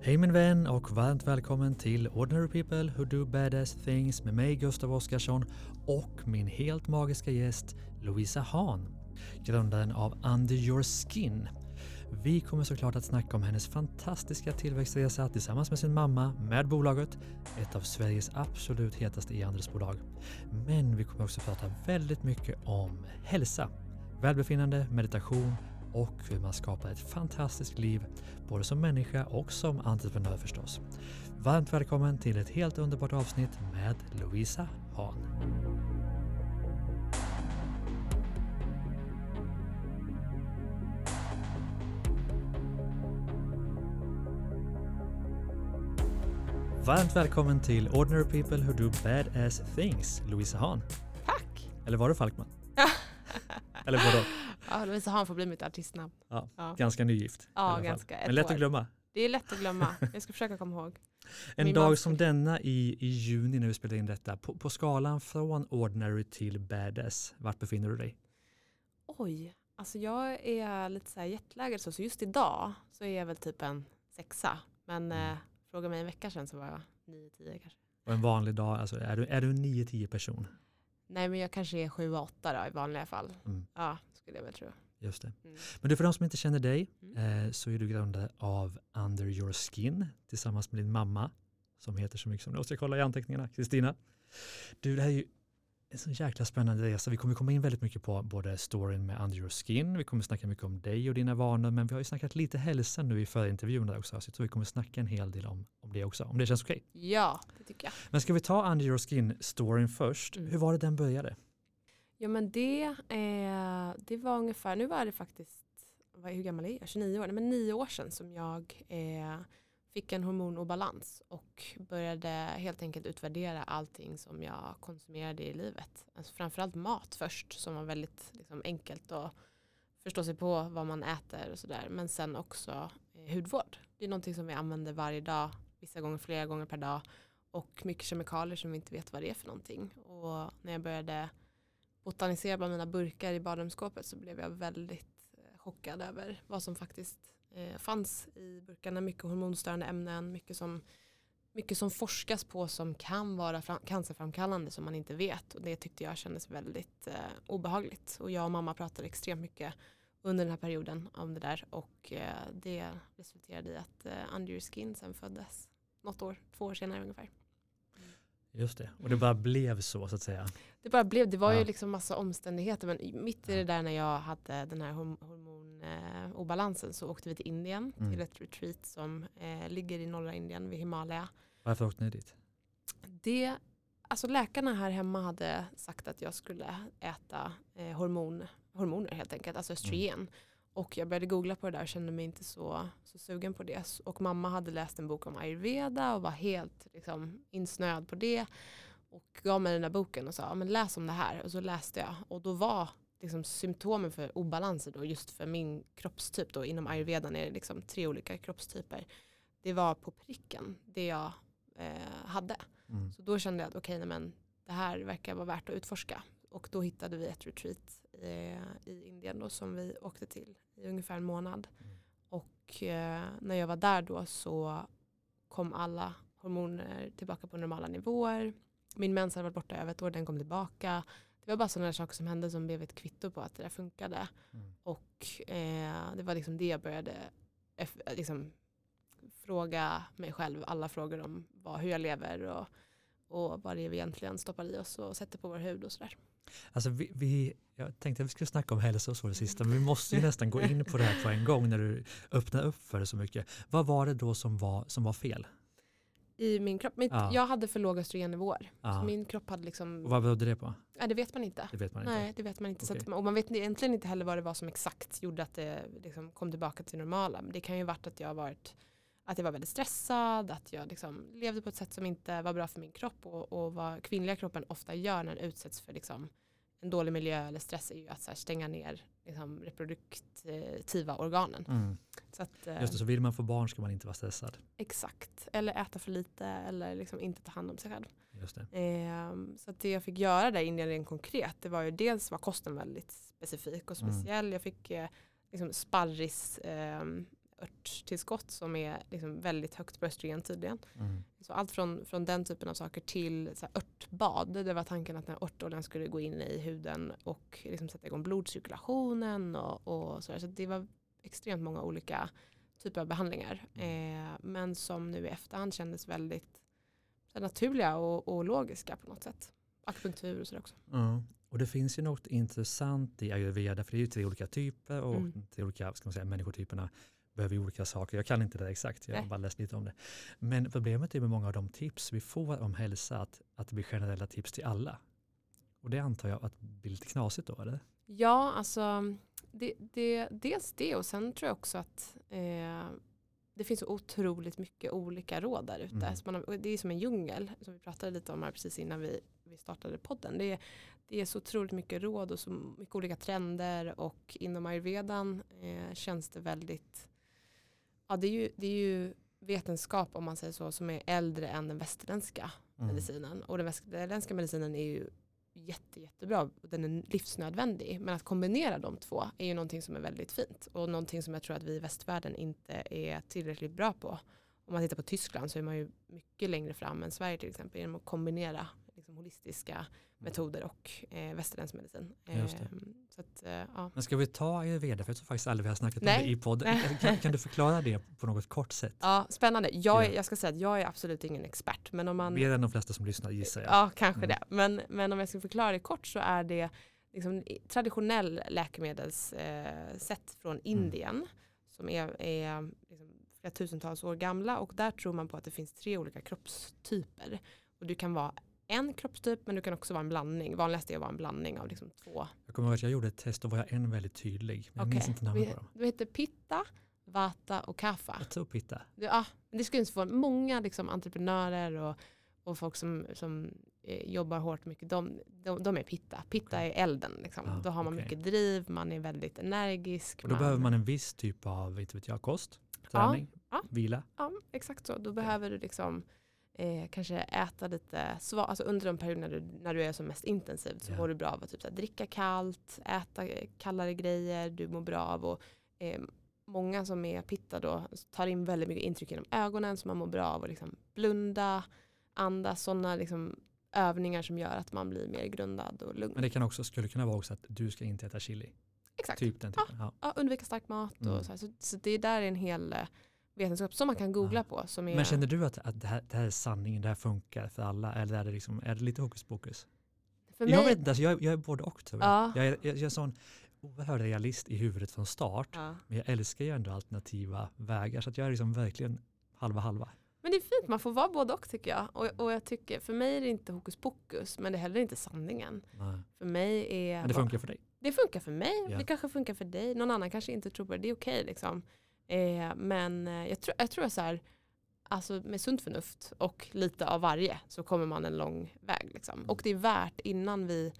Hej min vän och varmt välkommen till Ordinary People Who Do Badass Things med mig Gustav Oskarsson och min helt magiska gäst Louisa Hahn, grundaren av Under Your Skin. Vi kommer såklart att snacka om hennes fantastiska tillväxtresa tillsammans med sin mamma med bolaget, ett av Sveriges absolut hetaste e-handelsbolag. Men vi kommer också prata väldigt mycket om hälsa, välbefinnande, meditation och hur man skapar ett fantastiskt liv, både som människa och som entreprenör förstås. Varmt välkommen till ett helt underbart avsnitt med Louisa Hahn. Varmt välkommen till Ordinary People Who Do Badass Things, Louisa Hahn. Tack! Eller var det Falkman? Eller både? Ja, Lovisa Hahn får bli mitt artistnamn. Ja, Ja. ganska nygift. Ja, ganska. Men lätt år. att glömma. Det är lätt att glömma. Jag ska försöka komma ihåg. En Min dag som denna i, i juni när vi spelar in detta, på, på skalan från ordinary till badass, vart befinner du dig? Oj, alltså jag är lite så här jetlaggad så, så just idag så är jag väl typ en sexa. Men Mm. eh, fråga mig en vecka sedan så var jag nio, tio kanske. Och en vanlig dag, alltså, är, du, är du en 9-10 person? Nej men jag kanske är sju, åtta då i vanliga fall. Mm. Ja, skulle jag väl tro. Just det. Mm. Men du, för de som inte känner dig Mm. eh, så är du grundare av Under Your Skin tillsammans med din mamma som heter så mycket som, nu måste jag kolla i anteckningarna, Kristina. Du, det här är ju en så jäkla spännande resa. Vi kommer komma in väldigt mycket på både storyn med Under Your Skin, vi kommer snacka mycket om dig och dina vanor, men vi har ju snackat lite hälsa nu i förra intervjun där också, så jag tror vi kommer snacka en hel del om, om det också, om det känns okej. Ja, det tycker jag. Men ska vi ta Under Your Skin-storyn först? Mm. Hur var det den började? Ja men det, eh, det var ungefär, nu var det faktiskt, vad, hur gammal är jag? 29 år? Nej, men nio år sedan som jag eh, fick en hormonobalans och började helt enkelt utvärdera allting som jag konsumerade i livet. Alltså framförallt mat först som var väldigt liksom, enkelt att förstå sig på vad man äter och sådär. Men sen också eh, hudvård. Det är någonting som vi använder varje dag, vissa gånger flera gånger per dag. Och mycket kemikalier som vi inte vet vad det är för någonting. Och när jag började botanisera bland mina burkar i badrumsskåpet så blev jag väldigt eh, chockad över vad som faktiskt eh, fanns i burkarna. Mycket hormonstörande ämnen, mycket som, mycket som forskas på som kan vara fram- cancerframkallande som man inte vet. Och det tyckte jag kändes väldigt eh, obehagligt. Och jag och mamma pratade extremt mycket under den här perioden om det där. Och eh, det resulterade i att eh, Under Your Skin sen föddes. Något år, två år senare ungefär. Just det, och det bara blev så så att säga. Det bara blev, det var Ja. ju liksom massa omständigheter men mitt i det där när jag hade den här horm- hormonobalansen så åkte vi till Indien Mm. till ett retreat som eh, ligger i norra Indien vid Himalaya. Varför åkte ni dit? Det, alltså läkarna här hemma hade sagt att jag skulle äta eh, hormon, hormoner helt enkelt, alltså östrogen. Och jag började googla på det där och kände mig inte så, så sugen på det. Och mamma hade läst en bok om ayurveda och var helt liksom, insnöad på det. Och gav mig den där boken och sa, "Ja, men läs om det här. Och så läste jag. Och då var liksom, symptomen för obalanser då, just för min kroppstyp då, inom ayurvedan är det liksom tre olika kroppstyper. Det var på pricken det jag eh, hade. Mm. Så då kände jag att okej, men det här verkar vara värt att utforska. Och då hittade vi ett retreat eh, i Indien då, som vi åkte till i ungefär en månad. Och eh, när jag var där då så kom alla hormoner tillbaka på normala nivåer. Min mens hade varit borta över ett år, den kom tillbaka. Det var bara sådana saker som hände som blev ett kvitto på att det där funkade. Mm. Och eh, det var liksom det jag började liksom, fråga mig själv alla frågor om vad, hur jag lever och, och vad det är vi egentligen stoppar i oss och sätter på vår hud och sådär. Alltså vi, vi, jag tänkte att vi skulle snacka om hälsa och så det sista, men vi måste ju nästan gå in på det här på en gång när du öppnar upp för det så mycket. Vad var det då som var, som var fel? I min kropp, mitt, Ja. jag hade för låga östrogennivåer. Ja. Så min kropp hade liksom, Och vad berodde det på? nej det vet man inte. Det vet man inte. Nej, det vet man inte. Så Okej. att, och man vet egentligen inte heller vad det var som exakt gjorde att det liksom kom tillbaka till normala. Men det kan ju varit att jag varit att jag var väldigt stressad, att jag liksom levde på ett sätt som inte var bra för min kropp och, och vad kvinnliga kroppen ofta gör när den utsätts för liksom en dålig miljö eller stress är ju att så stänga ner liksom, reproduktiva organen. Mm. Så att, eh, Just det, så vill man få barn ska man inte vara stressad. Exakt, eller äta för lite eller liksom inte ta hand om sig själv. Just det. Ehm, så att det jag fick göra där i Indien rent konkret, det var ju dels var kosten väldigt specifik och Mm. speciell. Jag fick eh, liksom sparris, ehm, örttillskott som är liksom väldigt högt på östrogen tydligen. Mm. Så allt från, från den typen av saker till så örtbad. Det var tanken att den här örtoljan skulle gå in i huden och liksom sätta igång blodcirkulationen och, och sådär. Så det var extremt många olika typer av behandlingar. Eh, men som nu i efterhand kändes väldigt naturliga och, och logiska på något sätt. Akupunktur och sådär också. Ja. Och det finns ju något intressant i ayurveda, för det är ju tre olika typer och Mm. tre olika ska man säga, människotyperna behöver olika saker. Jag kan inte det exakt, jag har bara läst lite om det. Men problemet är med många av de tips vi får om hälsa att, att det blir generella tips till alla. Och det antar jag att blir lite knasigt då, eller? Ja, alltså det, det, dels det och sen tror jag också att eh, det finns så otroligt mycket olika råd där ute. Mm. Man Det är som en djungel som vi pratade lite om här precis innan vi, vi startade podden. Det är, det är så otroligt mycket råd och så mycket olika trender och inom ayurvedan eh, känns det väldigt, ja det är, ju, det är ju vetenskap om man säger så som är äldre än den västerländska Mm. medicinen. Och den västerländska medicinen är ju jätte, jättebra och den är livsnödvändig. Men att kombinera de två är ju någonting som är väldigt fint. Och någonting som jag tror att vi i västvärlden inte är tillräckligt bra på. Om man tittar på Tyskland så är man ju mycket längre fram än Sverige till exempel genom att kombinera holistiska metoder och eh, västerländsk medicin. Ehm, så att, eh, ja. Men ska vi ta ayurveda, för jag tror faktiskt aldrig vi har snackat Nej. om det i podden. Kan, kan du förklara det på något kort sätt? ja, spännande. Jag, är, jag ska säga att jag är absolut ingen expert. Men om man, Mer än de flesta som lyssnar gissar jag. Ja, kanske Mm. det. Men, men om jag ska förklara det kort så är det liksom traditionell läkemedelssätt från Mm. Indien som är, är liksom flera tusentals år gamla och där tror man på att det finns tre olika kroppstyper. Och du kan vara en kroppstyp men du kan också vara en blandning. Vanligast är att vara en blandning av liksom två. Jag kommer ihåg att jag gjorde ett test och var jag en väldigt tydlig. Men jag minns inte namnet på dem. Du heter Pitta, Vata och Kapha. Jag tror pitta. Ja, det skulle inte få många liksom, entreprenörer och, och folk som, som eh, jobbar hårt mycket, de, de, de är pitta. Pitta Okej. är elden. Liksom. Ja, då har man okej. mycket driv, man är väldigt energisk. Och då behöver man en viss typ av, inte vet jag, kost, Ja, träning, ja. vila. Ja, exakt så. Då behöver du liksom eh, kanske äta lite sva, alltså under de perioder när du, när du är som mest intensiv så Ja. mår du bra av att typ, så här, dricka kallt, äta eh, kallare grejer, du mår bra av och eh, många som är pitta då tar in väldigt mycket intryck genom ögonen så man mår bra av att liksom blunda, andas, sådana liksom övningar som gör att man blir mer grundad och lugn. Men det kan också, skulle kunna vara också att du ska inte äta chili. Exakt. Typ den typen. Ja. Ja, undvika stark mat Mm. och så, här. så, så det där är en hel eh, vetenskap som man kan googla Ja. på. Är, Men känner du att, att det, här, det här är sanningen, det här funkar för alla? Eller är det, liksom, är det lite hokus pokus? för Jag mig, vet inte, alltså jag, jag är både och tror jag. Ja. Jag, är, jag, jag är sån oerhörd realist i huvudet från start. ja. Men jag älskar ju ändå alternativa vägar. Så att jag är liksom verkligen halva halva. Men det är fint, man får vara både och tycker jag. Och, och jag tycker, för mig är det inte hokus pokus, men det är heller inte sanningen. Nej. För mig är... Men det funkar för dig. det funkar för mig, Ja. det kanske funkar för dig, någon annan kanske inte tror på det, det är okej liksom. Eh, men eh, jag tror, jag tror så här, alltså med sunt förnuft och lite av varje så kommer man en lång väg. Liksom. Och det är värt innan vi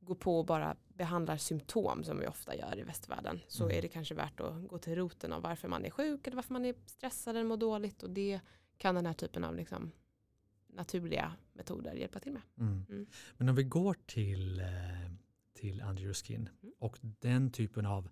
går på och bara behandlar symptom som vi ofta gör i västvärlden så Mm. är det kanske värt att gå till roten av varför man är sjuk eller varför man är stressad eller mår dåligt och det kan den här typen av liksom, naturliga metoder hjälpa till med. Mm. Mm. Men om vi går till, eh, till Under Your Skin Mm. och den typen av,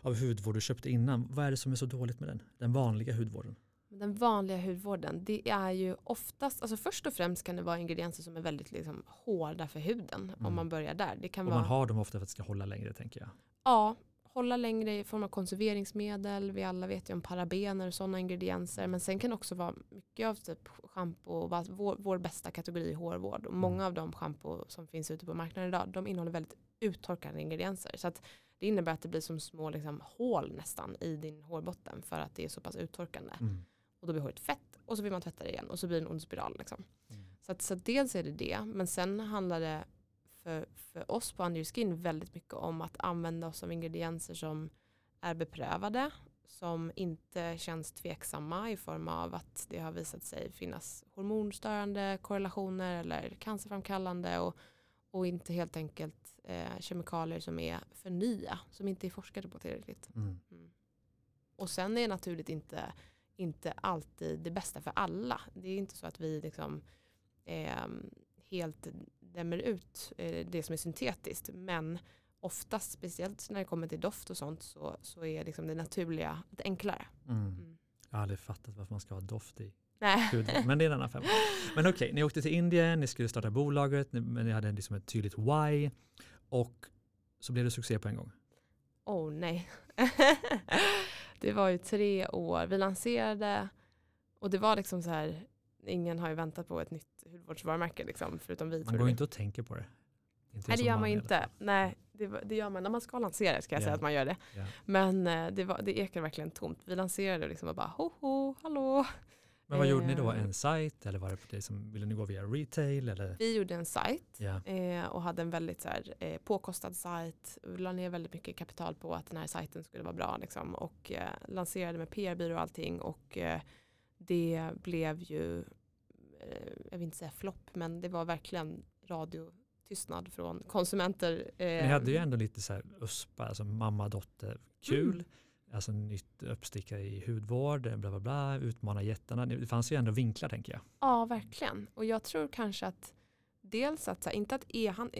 av hudvård du köpte innan. Vad är det som är så dåligt med den? Den vanliga hudvården? Den vanliga hudvården, det är ju oftast, alltså först och främst kan det vara ingredienser som är väldigt liksom hårda för huden Mm. om man börjar där. Det kan Och vara, man har dem ofta för att det ska hålla längre tänker jag. ja, hålla längre i form av konserveringsmedel, vi alla vet ju om parabener och sådana ingredienser, men sen kan det också vara mycket av typ schampo, vår, vår bästa kategori hårvård och många Mm. av de schampo som finns ute på marknaden idag, de innehåller väldigt uttorkade ingredienser. Så att det innebär att det blir som små liksom, hål nästan i din hårbotten för att det är så pass uttorkande. Mm. Och då blir håret fett och så vill man tvätta det igen och så blir det en ond spiral. Liksom. Mm. Så, att, så att dels är det det, men sen handlar det för, för oss på Under Your Skin väldigt mycket om att använda oss av ingredienser som är beprövade, som inte känns tveksamma i form av att det har visat sig finnas hormonstörande korrelationer eller cancerframkallande och, och inte helt enkelt eh, kemikalier som är för nya, som inte är forskade på tillräckligt. Mm. Mm. Och sen är naturligt inte, inte alltid det bästa för alla. Det är inte så att vi liksom, eh, helt dämmer ut eh, det som är syntetiskt. Men oftast, speciellt när det kommer till doft och sånt, så, så är liksom det naturliga lite enklare. Mm. Mm. Jag har aldrig fattat varför man ska ha doft i Nej. men det är en annan femma. Men okej, ni åkte till Indien, ni skulle starta bolaget, ni- men ni hade liksom ett tydligt why och så blev det succé på en gång. Oh nej. det var ju tre år. Vi lanserade och det var liksom så här, ingen har ju väntat på ett nytt hudvårdsvarumärke liksom, förutom vi. Man går du. inte och tänker på det. Inte Nej det gör man alla inte. fall. Nej, det, det gör man när man ska lansera ska jag Ja. säga att man gör det. Ja. Men eh, det, var, det ekar verkligen tomt. Vi lanserade liksom och bara ho ho, hallå. Men vad gjorde ni då? Eh. En sajt eller var det det som, ville ni gå via retail? Eller? Vi gjorde en sajt Ja. eh, och hade en väldigt så här, eh, påkostad sajt. Vi la ner väldigt mycket kapital på att den här sajten skulle vara bra. Liksom, och eh, lanserade med PR-byrå och allting. Och eh, det blev ju, eh, jag vill inte säga flopp, men det var verkligen radiotystnad från konsumenter. Eh, Ni hade ju ändå lite så här USPA, alltså mamma, dotter, kul. Mm. Alltså nytt uppstickare i hudvård, bla bla bla, utmana jättarna. Det fanns ju ändå vinklar tänker jag. Ja, verkligen. Och jag tror kanske att dels att, så här, inte, att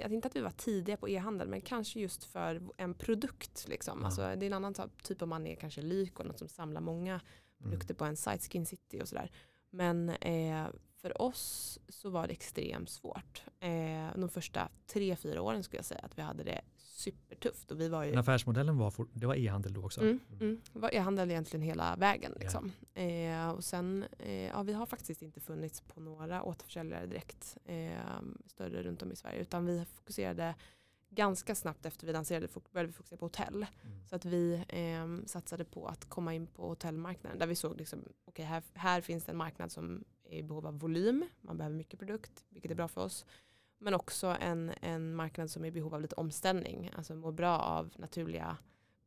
att inte att vi var tidiga på e-handel, men kanske just för en produkt. Liksom. Ja. Alltså, det är en annan typ- typ om man är kanske Lyko, något som samlar många Mm. produkter på en site, Skin City och sådär. Men eh, för oss så var det extremt svårt. Eh, de första tre, fyra åren skulle jag säga att vi hade det supertufft. Och vi var ju Men affärsmodellen var, for, det var e-handel då också? Mm, mm. Det var e-handel egentligen hela vägen. Ja. Liksom. Eh, och sen, eh, ja, vi har faktiskt inte funnits på några återförsäljare direkt eh, större runt om i Sverige. Utan vi fokuserade ganska snabbt efter vi lanserade började vi fokusera på hotell. Mm. Så att vi eh, satsade på att komma in på hotellmarknaden. Där vi såg liksom, okej här, här finns det en marknad som i behov av volym. Man behöver mycket produkt, vilket är bra för oss. Men också en, en marknad som är i behov av lite omställning. Alltså mår bra av naturliga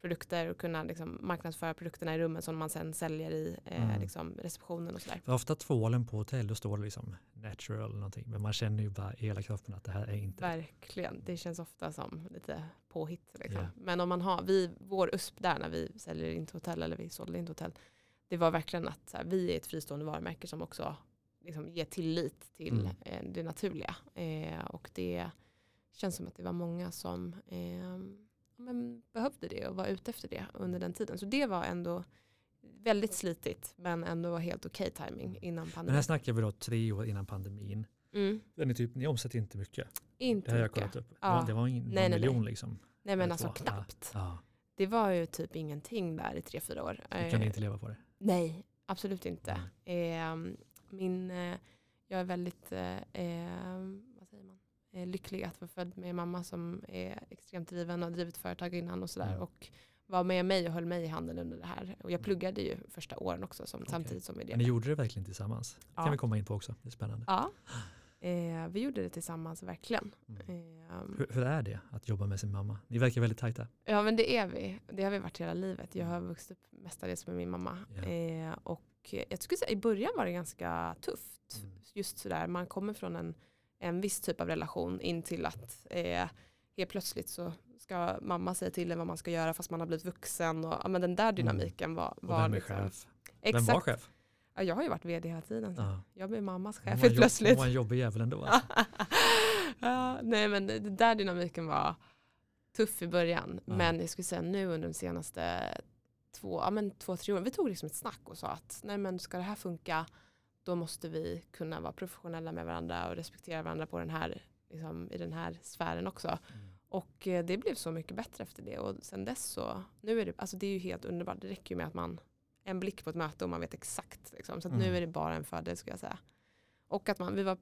produkter och kunna liksom marknadsföra produkterna i rummen som man sen säljer i eh, Mm. liksom receptionen och sådär. För ofta tvålen på hotell, då står det liksom natural eller någonting. Men man känner ju bara i hela kroppen att det här är inte. Verkligen, det känns ofta som lite påhitt. Liksom. Ja. Men om man har, vi, vår USP där när vi säljer in till hotell eller vi sålde in till hotell, det var verkligen att här, vi är ett fristående varumärke som också liksom, ger tillit till Mm. eh, det naturliga. Eh, och det känns som att det var många som eh, men behövde det och var ute efter det under den tiden. Så det var ändå väldigt slitigt men ändå helt okej timing innan Men här pandemin. snackar vi då tre år innan pandemin. Mm. Där ni, typ, ni omsätter inte mycket. Det Inte har jag mycket. kollat upp. Ja. Det var- Det ingen Nej, nej, miljon nej. liksom. Nej men alltså två. Knappt. Ja, Det var ju typ ingenting där i tre, fyra år. då kan Eh, inte leva på det. Nej, absolut inte. Mm. Eh, min, eh, jag är väldigt eh, eh, vad säger man? Lycklig att vara född med en mamma som är extremt driven och har drivit företag innan och sådär. Mm. Och var med mig och höll mig i handen under det här. Och jag pluggade ju första åren också som, Okej. samtidigt som vi Men ni gjorde det verkligen tillsammans. Det kan Ja. vi komma in på också. Det är spännande. Ja, eh, vi gjorde det tillsammans verkligen. Mm. Eh, Hur, hur är det att jobba med sin mamma? Ni verkar väldigt tajta. Ja men det är vi. Det har vi varit hela livet. Jag har vuxit upp mestadels med min mamma. Ja. Eh, och jag skulle säga i början var det ganska tufft. Mm. Just sådär, man kommer från en, en viss typ av relation in till att eh, helt plötsligt så ska mamma säga till en vad man ska göra fast man har blivit vuxen. Och, ja, men den där dynamiken var, Och var vem är liksom, chef? Exakt. Vem var chef? Ja, jag har ju varit vd hela tiden. Ja. Jag blir mammas chef helt plötsligt. Hon var en jobbig jävel ändå. Alltså. ja, nej men det där dynamiken var tuff i början. Ja. Men jag skulle säga nu under de senaste två, ja, men två tre åren. Vi tog liksom ett snack och sa att nej men ska det här funka då måste vi kunna vara professionella med varandra och respektera varandra på den här, liksom, i den här sfären också. Mm. Och eh, det blev så mycket bättre efter det. Och sen dess så, nu är det, alltså det är ju helt underbart. Det räcker ju med att man, en blick på ett möte och man vet exakt. Liksom. Så att Mm. nu är det bara en fördel skulle jag säga. Och att man, vi var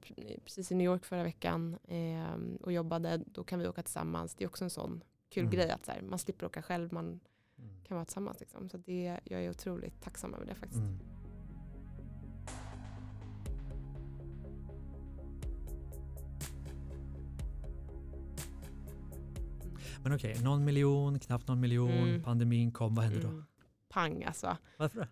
precis i New York förra veckan eh, och jobbade, då kan vi åka tillsammans. Det är också en sån kul Mm. grej att så här, man slipper åka själv, man Mm. kan vara tillsammans. Liksom. Så det, jag är otroligt tacksam över det faktiskt. Mm. Men okej, någon miljon, knappt någon miljon, Mm. pandemin kom, vad hände då? Mm. Pang alltså. Varför det?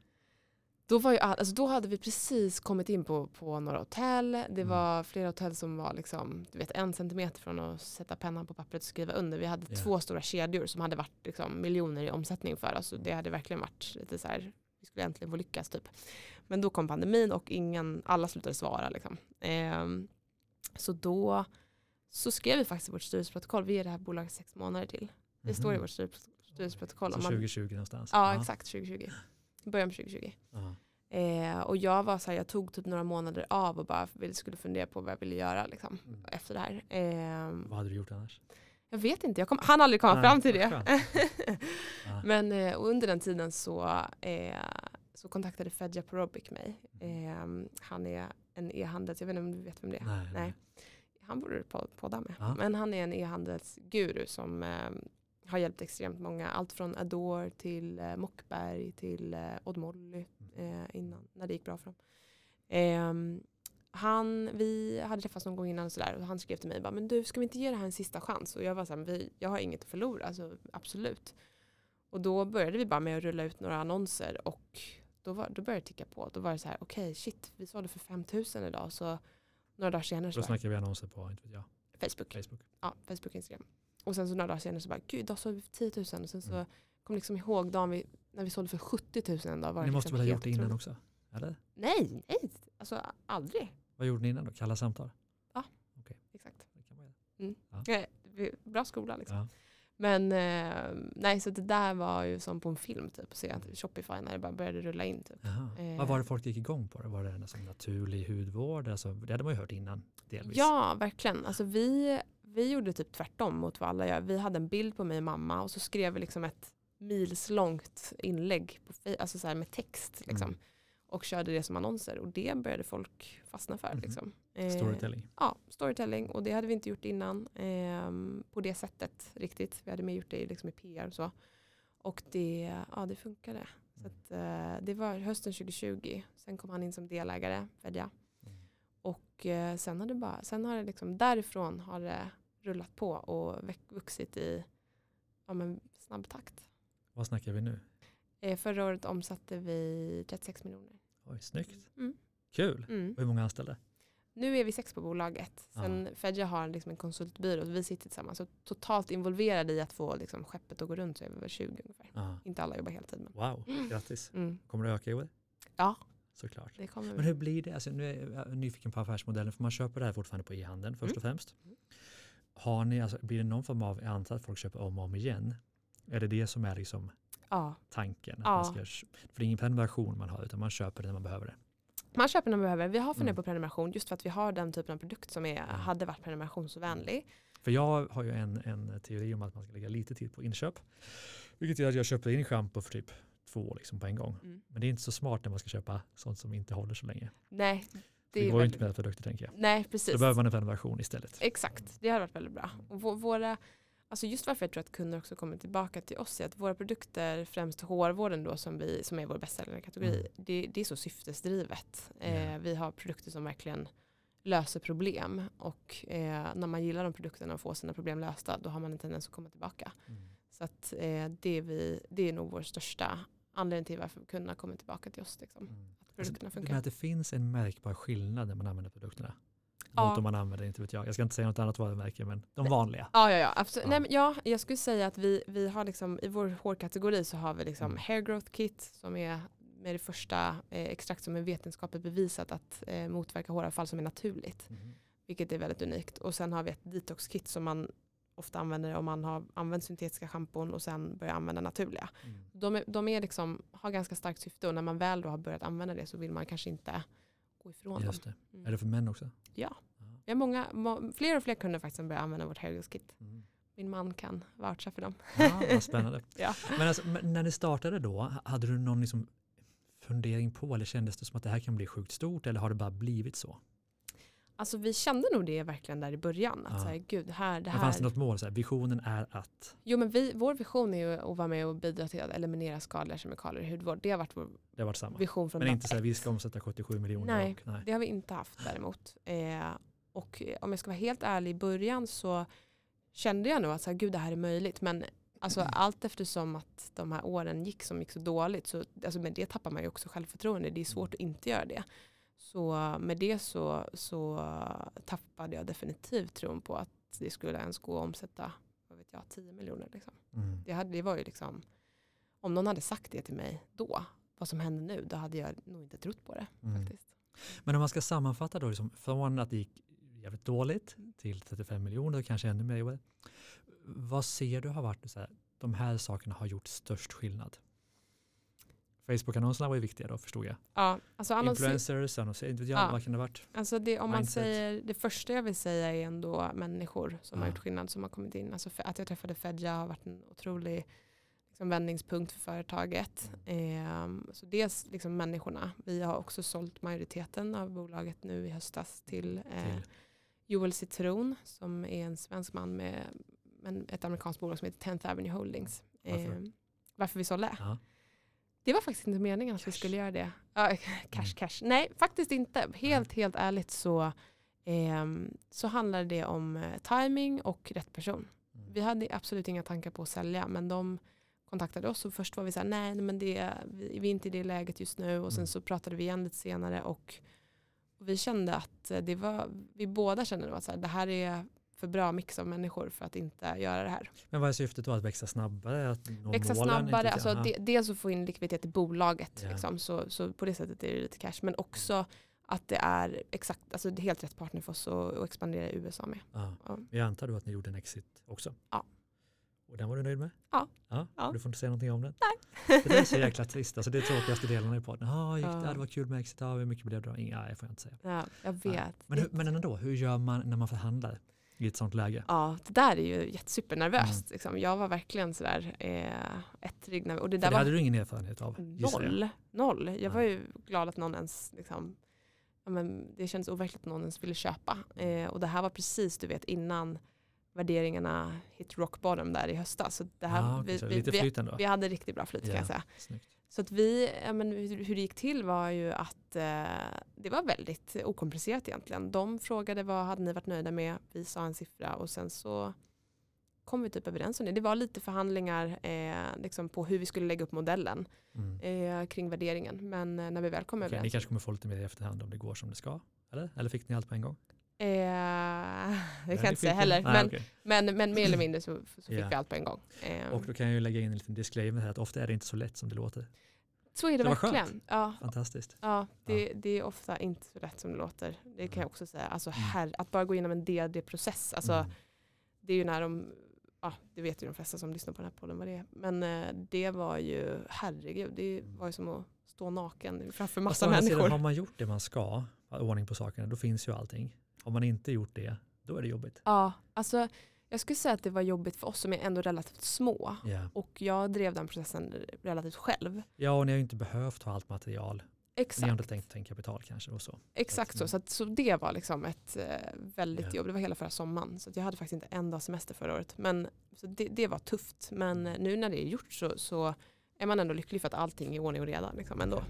Då, var ju, all- alltså då hade vi precis kommit in på, på några hotell. Det Mm. var flera hotell som var liksom, du vet, en centimeter från att sätta pennan på pappret och skriva under. Vi hade Ja. två stora kedjor som hade varit liksom, miljoner i omsättning för oss. Och det hade verkligen varit lite så här, vi skulle äntligen få lyckas typ. Men då kom pandemin och ingen, alla slutade svara. Liksom. Ehm, så då så skrev vi faktiskt i vårt styrelseprotokoll, vi är det här bolaget sex månader till. Det står i Mhm. vårt styr- styrelseprotokoll. Så om man- 2020 någonstans. Ja, exakt 2020. Början på 2020. Ja. Eh, och jag var så här, jag tog typ några månader av och bara skulle fundera på vad jag ville göra liksom, Mm. efter det här. Eh, Vad hade du gjort annars? jag vet inte, jag kom, han aldrig komma Nej, fram till det. Ja. Men eh, under den tiden så, eh, så kontaktade Fedja Porobic mig. Eh, han är en e-handels, jag vet inte om du vet vem det är. Nej, Nej. Han borde du po- podda med. Ja. Men han är en e-handelsguru som eh, har hjälpt extremt många. Allt från Adore till eh, Mockberg till eh, Odd Molly eh, innan, när det gick bra för dem. Ehm, han, vi hade träffats någon gång innan och, sådär, och han skrev till mig bara, men du ska vi inte ge det här en sista chans? Och jag var så här, vi, jag har inget att förlora, alltså, absolut. Och då började vi bara med att rulla ut några annonser och då, var, då började det ticka på. Då var det så här, okej shit, vi sålde för 5000 idag. Så några dagar senare så Då snackar vi annonser på inte vet jag, Facebook. Facebook. Ja, Facebook och Instagram. Och sen så några dagar senare så bara, gud idag sålde vi för 10 000. Och sen så Mm. kom liksom ihåg dagen vi, när vi sålde för 70 000 en dag. Var Ni måste liksom väl ha gjort det innan också? Eller? Nej, nej. Alltså aldrig. Vad gjorde ni innan då? Kalla samtal? Exakt. Det kan man göra. Eh, vi- Bra skola liksom. Ja. Men eh, nej, så det där var ju som på en film typ. Se att Shopify när det bara började rulla in typ. Eh. Vad var det folk gick igång på? Var det en naturlig hudvård? Alltså, det hade man ju hört innan delvis. Ja, verkligen. Alltså vi, vi gjorde typ tvärtom mot vad alla gör. Vi hade en bild på mig och mamma och så skrev vi liksom ett milslångt inlägg på, alltså så med text. Liksom. Mm. Och körde det som annonser och det började folk fastna för. Mhm. Liksom. Eh, Storytelling. Ja, storytelling och det hade vi inte gjort innan ehm, på det sättet riktigt. Vi hade mer gjort det liksom i PR och så. Och det, ja, det funkade. Så att, eh, det var hösten 2020. Sen kom han in som delägare, Fedja. Mm. Och eh, sen har det bara, sen har det liksom därifrån har det rullat på och vuxit i ja, men snabb takt. Vad snackar vi nu? Eh, förra året omsatte vi 36 miljoner. Oj, snyggt. Mm. Kul. Mm. Och hur många anställda? Nu är vi sex på bolaget. Sen Fedja har liksom en konsultbyrå och vi sitter tillsammans. Så totalt involverade i att få liksom skeppet att gå runt så är vi väl 20 ungefär. Ja. Inte alla jobbar heltid men Wow, grattis. mm. Kommer det öka i år? Ja. Såklart. det kommer Men hur blir det? Alltså, nu är jag nyfiken på affärsmodellen, för man köper det här fortfarande på e-handeln först Mm. och främst. Har ni, alltså, blir det någon form av, jag antar att folk köper om och om igen. Är det det som är liksom Ja. tanken? Ja. ska, för det är ingen prenumeration man har, utan man köper det när man behöver det. Man köper när man behöver. Vi har funderat Mm. på prenumeration just för att vi har den typen av produkt som är, Mm. hade varit prenumerationsvänlig. För jag har ju en, en teori om att man ska lägga lite tid på inköp. Vilket gör att jag köper in schampo för typ två liksom på en gång. Mm. Men det är inte så smart när man ska köpa sånt som inte håller så länge. Nej, det, Det, går ju inte med produkter tänker jag. Nej, precis. Då behöver man en prenumeration istället. Exakt, det hade varit väldigt bra. Och vå- våra, alltså just varför jag tror att kunder också kommer tillbaka till oss är att våra produkter, främst hårvården då som, vi, som är vår bästsäljare-kategori, Mm. det, det är så syftesdrivet. Ja. Eh, vi har produkter som verkligen löser problem och eh, när man gillar de produkterna och får sina problem lösta då har man en tendens att komma tillbaka. Mm. Så att, eh, det, är vi, det är nog vår största anledning till varför kunderna kommer tillbaka till oss. Liksom. Mm. Att produkterna Alltså, funkar. men att det finns en märkbar skillnad när man använder produkterna. Ja. Mot om man använder, inte vet jag. Jag ska inte säga något annat varumärke, men de vanliga. Ja, ja, ja, absolut. Ja. Nej, men ja, jag skulle säga att vi, vi har liksom, i vår hårkategori så har vi liksom Mm. hair growth kit som är med det första eh, extrakt som är vetenskapligt bevisat att eh, motverka håravfall som är naturligt. Mm. Vilket är väldigt unikt. Och sen har vi ett detox kit som man ofta använder om man har använt syntetiska schampon och sen börjar använda naturliga. Mm. De, är, de är liksom, har ganska starkt syfte och när man väl då har börjat använda det så vill man kanske inte gå ifrån Just dem. det. Mm. Är det för män också? Ja. Vi har många, må, fler och fler kunder faktiskt som börjar använda vårt hair growth kit. Mm. Min man kan voucha för dem. Ja, vad spännande. Ja. Men, alltså, men när ni startade då, hade du någon liksom fundering på eller kändes det som att det här kan bli sjukt stort eller har det bara blivit så? Alltså vi kände nog det verkligen där i början. Att Ja. så här, gud, här, det Men fanns det här. något mål? Så här, visionen är att... Jo men vi, vår vision är ju att vara med och bidra till att eliminera skadliga kemikalier i hudvård. Det har varit vår Det har varit samma. vision från Men inte så här, vi ska omsätta 77 miljoner. Nej. Och, nej. Det har vi inte haft däremot. Eh, och eh, om jag ska vara helt ärlig i början så kände jag nog att så här, gud det här är möjligt. Men alltså, Mm. allt eftersom att de här åren gick som gick så dåligt så alltså, med det tappar man ju också självförtroende. Det är svårt att inte göra det. Så med det så, så tappade jag definitivt tron på att det skulle ens gå att omsätta vad vet jag, 10 miljoner. Liksom. Mm. Det, hade, det var ju liksom, om någon hade sagt det till mig då, vad som händer nu, då hade jag nog inte trott på det. Mm. faktiskt. Men om man ska sammanfatta då, liksom, från att det gick jävligt dåligt till 35 miljoner, kanske ännu mer. vad ser du har varit så här, de här sakerna har gjort störst skillnad? Facebook-annonserna var ju viktiga då förstod jag. Ja, alltså annonser- Influencers, annonser, inte vet jag, Ja. vad kan det ha varit? Alltså det, om man Mindset. säger, det första jag vill säga är ändå människor som har Ja. gjort skillnad, som har kommit in. Alltså att jag träffade Fedja har varit en otrolig liksom, vändningspunkt för företaget. Ehm, så dels liksom människorna. Vi har också sålt majoriteten av bolaget nu i höstas till, eh, Till. Joel Citron som är en svensk man med men ett amerikanskt bolag som heter 10th Avenue Holdings. Varför? Ehm, varför vi sålde? Ja. Det var faktiskt inte meningen att vi Cash. skulle göra det. Ja, cash, Mm. cash. Nej, faktiskt inte. Helt, helt ärligt så, ehm, så handlar det om eh, timing och rätt person. Mm. Vi hade absolut inga tankar på att sälja, men de kontaktade oss och först var vi så här, nej, nej, men det, vi, vi är inte i det läget just nu och sen Mm. så pratade vi igen lite senare och, och vi kände att eh, det var, vi båda kände att så här, det här är för bra mix av människor för att inte göra det här. Men vad är syftet då? Att växa snabbare? Att Växa snabbare, alltså de, dels att få in likviditet i bolaget. Ja. Liksom, så, så på det sättet är det lite cash. Men också att det är exakt, alltså det är helt rätt partner för oss att, att expandera i USA med. Ja. Ja. Jag antar då att ni gjorde en exit också? Ja. Och den var du nöjd med? Ja. ja. Ja. Du får inte säga någonting om den? Nej. Det är så jäkla trist. Alltså det är tråkigaste delen i podden. Ah, gick det? Ja. Det var kul med exit. Ja, hur mycket blev det? då? Inga, nej, får jag inte säga. Ja, jag Ja. vet. Men, hur, men ändå, hur gör man när man förhandlar i ett sånt läge? Ja, det där är ju jättesupernervöst. Liksom. Jag var verkligen sådär eh, ettrig. Och det För där det var hade du ingen erfarenhet av? gissar jag. noll. noll. Jag var ju glad att någon ens, liksom, ja, men det kändes overkligt att någon ens ville köpa. Eh, och det här var precis, du vet, innan värderingarna hit rock bottom där i höstas. Så det här, Ja, okej, vi, vi, vi, vi hade riktigt bra flyt kan Ja. jag säga. Snyggt. Så att vi, ja, men hur, det gick till var ju att eh, det var väldigt okomplicerat egentligen. De frågade vad hade ni varit nöjda med, vi sa en siffra och sen så kom vi typ överens om det. Det var lite förhandlingar eh, liksom på hur vi skulle lägga upp modellen Mm. eh, kring värderingen. Men eh, när vi väl kom ni överens. kanske kommer få lite mer i efterhand om det går som det ska? Eller, eller fick ni allt på en gång? Eh, det kan jag inte säga heller. Nej, men, okej. men, men mer eller mindre så, så fick Ja. vi allt på en gång. Eh, Och då kan jag ju lägga in en liten disclaimer här att ofta är det inte så lätt som det låter. så är det det skönt. verkligen. Ja, Fantastiskt. Ja, det, det är ofta inte så lätt som det låter. Det kan jag också säga. Alltså, Mm. herr, att bara gå igenom en DD-process, alltså, Mm. det är ju när de, ja, det vet ju de flesta som lyssnar på den här podden vad det är. Men eh, det var ju, herregud, det var ju som att stå naken framför massa andra sidan, människor. Har man gjort det man ska, ordning på sakerna, då finns ju allting. Har man inte gjort det, då är det jobbigt. Ja, alltså, jag skulle säga att det var jobbigt för oss som är ändå relativt små. Ja, Och jag drev den processen relativt själv. ja och ni har ju inte behövt ha allt material. Ni har Exakt. inte tänkt, tänkt kapital kanske och så. Exakt så. Mm. Så, att, så det var liksom ett eh, väldigt Ja. jobb. Det var hela förra sommaren. Så att jag hade faktiskt inte en dag semester förra året. Men så det, det var tufft. Men Mm. eh, nu när det är gjort så, så är man ändå lycklig för att allting är ordning och reda. Liksom, ändå.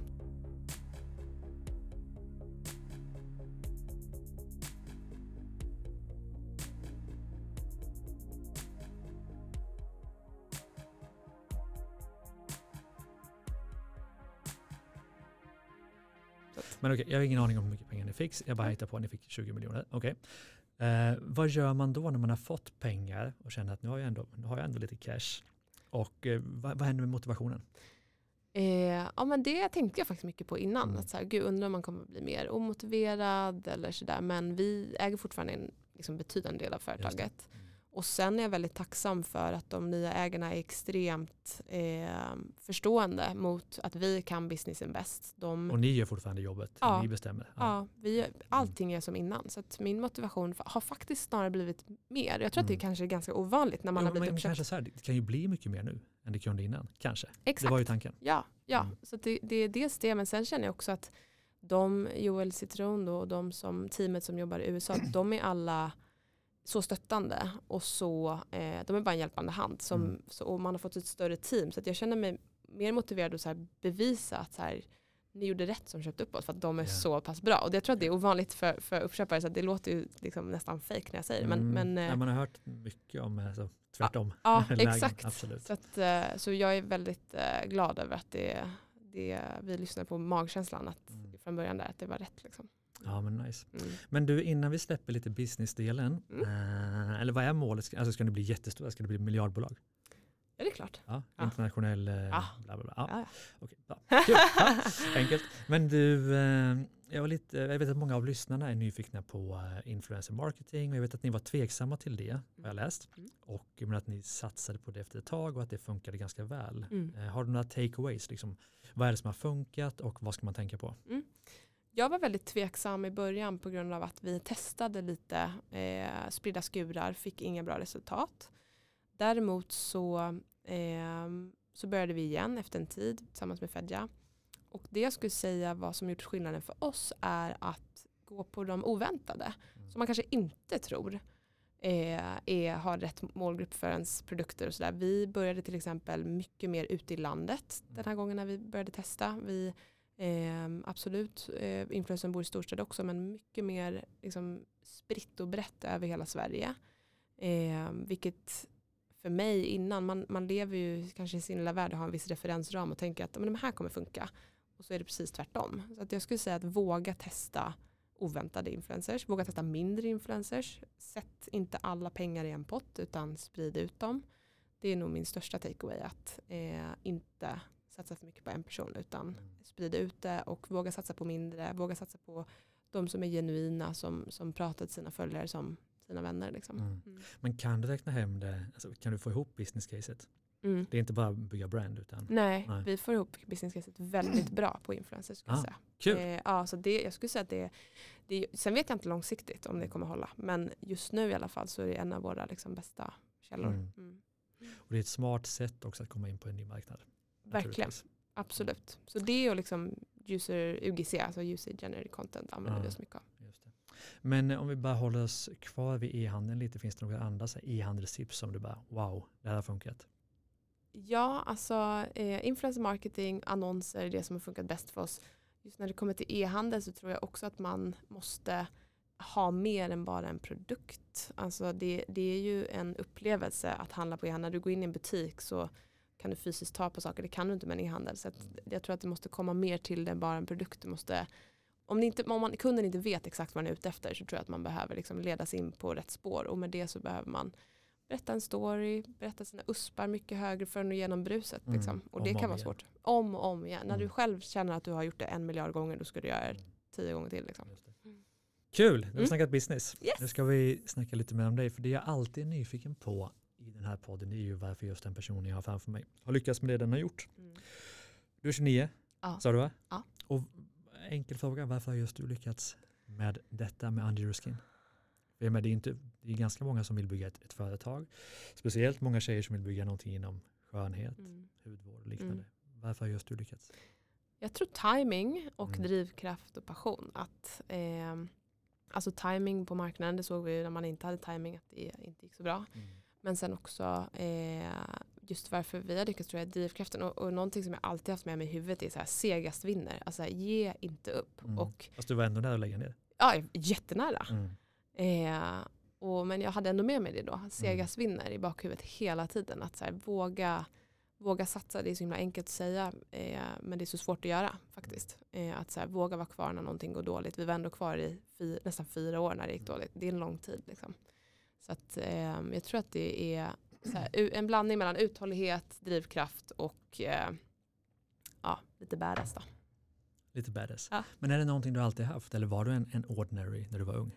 Men okej, jag har ingen aning om hur mycket pengar ni fick. Jag bara hittar på att ni fick 20 miljoner. Okej. Eh, vad gör man då när man har fått pengar och känner att nu har jag ändå, nu har jag ändå lite cash? Och eh, vad, vad händer med motivationen? Eh, ja, men det tänkte jag faktiskt mycket på innan. Mm. Att så här, gud, undrar om man kommer bli mer omotiverad eller sådär. Men vi äger fortfarande en liksom, betydande del av företaget. Mm. Och sen är jag väldigt tacksam för att de nya ägarna är extremt eh, förstående mot att vi kan businessen bäst. De, Och ni gör fortfarande jobbet, Ja. ni bestämmer. ja, vi, allting är som innan. Så min motivation har faktiskt snarare blivit mer. Jag tror att det Mm. kanske är ganska ovanligt när man Jo, har blivit men uppköpt. kanske så här, det kan ju bli mycket mer nu än det kunde innan. Kanske. Exakt. Det var ju tanken. Ja, ja. Mm. så det, det är dels det. Men sen känner jag också att de, Joel Citron då, och de som, teamet som jobbar i USA, de är alla så stöttande och så, eh, de är bara en hjälpande hand. Som, Mm. så, och man har fått ett större team. Så jag känner mig mer motiverad att så här bevisa att så här, ni gjorde rätt som köpte upp oss för att de är Ja. så pass bra. Och jag tror att det är ovanligt för, för uppköpare så att det låter ju liksom nästan fake när jag säger det. Men, Mm. men, eh, ja, man har hört mycket om alltså, tvärtom. Ja, lägen, exakt. absolut. Så, att, eh, så jag är väldigt eh, glad över att det, det, vi lyssnade på magkänslan att, Mm. från början där, att det var rätt. Liksom. Ja, men nice. Mm. Men du, innan vi släpper lite businessdelen, Mm. eh, eller vad är målet? Alltså, ska ni bli jättestora? Ska det bli miljardbolag? Ja, det är klart. Ja, internationell... eh, Ja. Bla, bla, bla. Ja. Ja, Okej, bra. Kul. Enkelt. Men du, eh, jag, var lite, jag vet att många av lyssnarna är nyfikna på uh, influencer marketing och jag vet att ni var tveksamma till det, har jag läst. Mm. Och men att ni satsade på det efter ett tag och att det funkade ganska väl. Mm. Uh, har du några takeaways? Liksom, vad är det som har funkat och vad ska man tänka på? Mm. Jag var väldigt tveksam i början på grund av att vi testade lite eh, spridda skurar, fick inga bra resultat. Däremot så, eh, så började vi igen efter en tid tillsammans med Fedja. Och det jag skulle säga vad som gjort skillnaden för oss är att gå på de oväntade. Mm. Som man kanske inte tror eh, är, har rätt målgrupp för ens produkter och sådär. Vi började till exempel mycket mer ute i landet den här gången när vi började testa. Vi Eh, absolut, eh, influensen bor i storstad också men mycket mer liksom, spritt och brett över hela Sverige. Eh, vilket för mig innan, man, man lever ju kanske i sin lilla värld och har en viss referensram och tänker att men, de här kommer funka. Och så är det precis tvärtom. Så att jag skulle säga att våga testa oväntade influencers, våga testa mindre influencers. Sätt inte alla pengar i en pott utan sprid ut dem. Det är nog min största takeaway att eh, inte satsa för mycket på en person utan Mm. sprida ut det och våga satsa på mindre, våga satsa på de som är genuina, som, som pratar till sina följare som sina vänner. Liksom. Mm. Mm. Men kan du räkna hem det, alltså, kan du få ihop business caset? Mm. Det är inte bara bygga brand utan Nej, Nej. vi får ihop business caset väldigt bra på influencers. Skulle jag Ah, säga. kul. Eh, ja, så det, jag skulle säga att det, det, sen vet jag inte långsiktigt om det kommer hålla, men just nu i alla fall så är det en av våra liksom, bästa källor. Mm. Mm. Och det är ett smart sätt också att komma in på en ny marknad. Verkligen, naturligtvis. absolut. Så det och liksom user UGC, alltså user generated content använder Ja. vi oss mycket av. Men eh, om vi bara håller oss kvar vid e-handeln lite, finns det några andra e-handelstips som du bara wow, det här har funkat? Ja, alltså eh, influencer marketing, annonser är det som har funkat bäst för oss. Just när det kommer till e-handel så tror jag också att man måste ha mer än bara en produkt. Alltså det, det är ju en upplevelse att handla på e-handel. När du går in i en butik så kan du fysiskt ta på saker, det kan du inte med en e-handel. Så att jag tror att det måste komma mer till det än bara en produkt. Du måste, om, inte, om man, kunden inte vet exakt vad den är ute efter så tror jag att man behöver liksom ledas in på rätt spår och med det så behöver man berätta en story, berätta sina uspar mycket högre för att nå igenom bruset. Mm, Liksom. Och om det och kan om vara igen. svårt. Om och om igen. När Mm. du själv känner att du har gjort det en miljard gånger då ska du göra det Mm. tio gånger till. Liksom. Mm. Kul, nu har vi Mm. snackat business. Yes. Nu ska vi snacka lite mer om dig, för det jag alltid är nyfiken på den här podden är ju varför just den personen jag har framför mig har lyckats med det den har gjort. Mm. Du är 29, Ja. sa du va? Ja. Och enkel fråga, varför har just du lyckats med detta med Under Your Skin? För jag menar, det, är inte, det är ganska många som vill bygga ett, ett företag, speciellt många tjejer som vill bygga någonting inom skönhet, Mm. hudvård och liknande. Mm. Varför har just du lyckats? Jag tror timing och Mm. drivkraft och passion. Att, eh, alltså timing på marknaden, det såg vi ju när man inte hade timing att det inte gick så bra. Men sen också eh, just varför vi har lyckats tror jag är drivkraften. Och, och någonting som jag alltid haft med mig i huvudet är så här, segast vinner. Alltså ge inte upp. Mm. Och Fast du var ändå nära att lägga ner. ja, jättenära. Mm. Eh, och, men jag hade ändå med mig det då. Segast vinner i bakhuvudet hela tiden. Att så här, våga, våga satsa. Det är så himla enkelt att säga. Eh, men det är så svårt att göra faktiskt. Eh, att så här, våga vara kvar när någonting går dåligt. Vi var ändå kvar i fy, nästan fyra år när det gick dåligt. Det är en lång tid. Liksom. Så att, eh, jag tror att det är här, en blandning mellan uthållighet, drivkraft och eh, ja, lite badass då. Lite badass. Ja. Men är det någonting du alltid haft eller var du en, en ordinary när du var ung?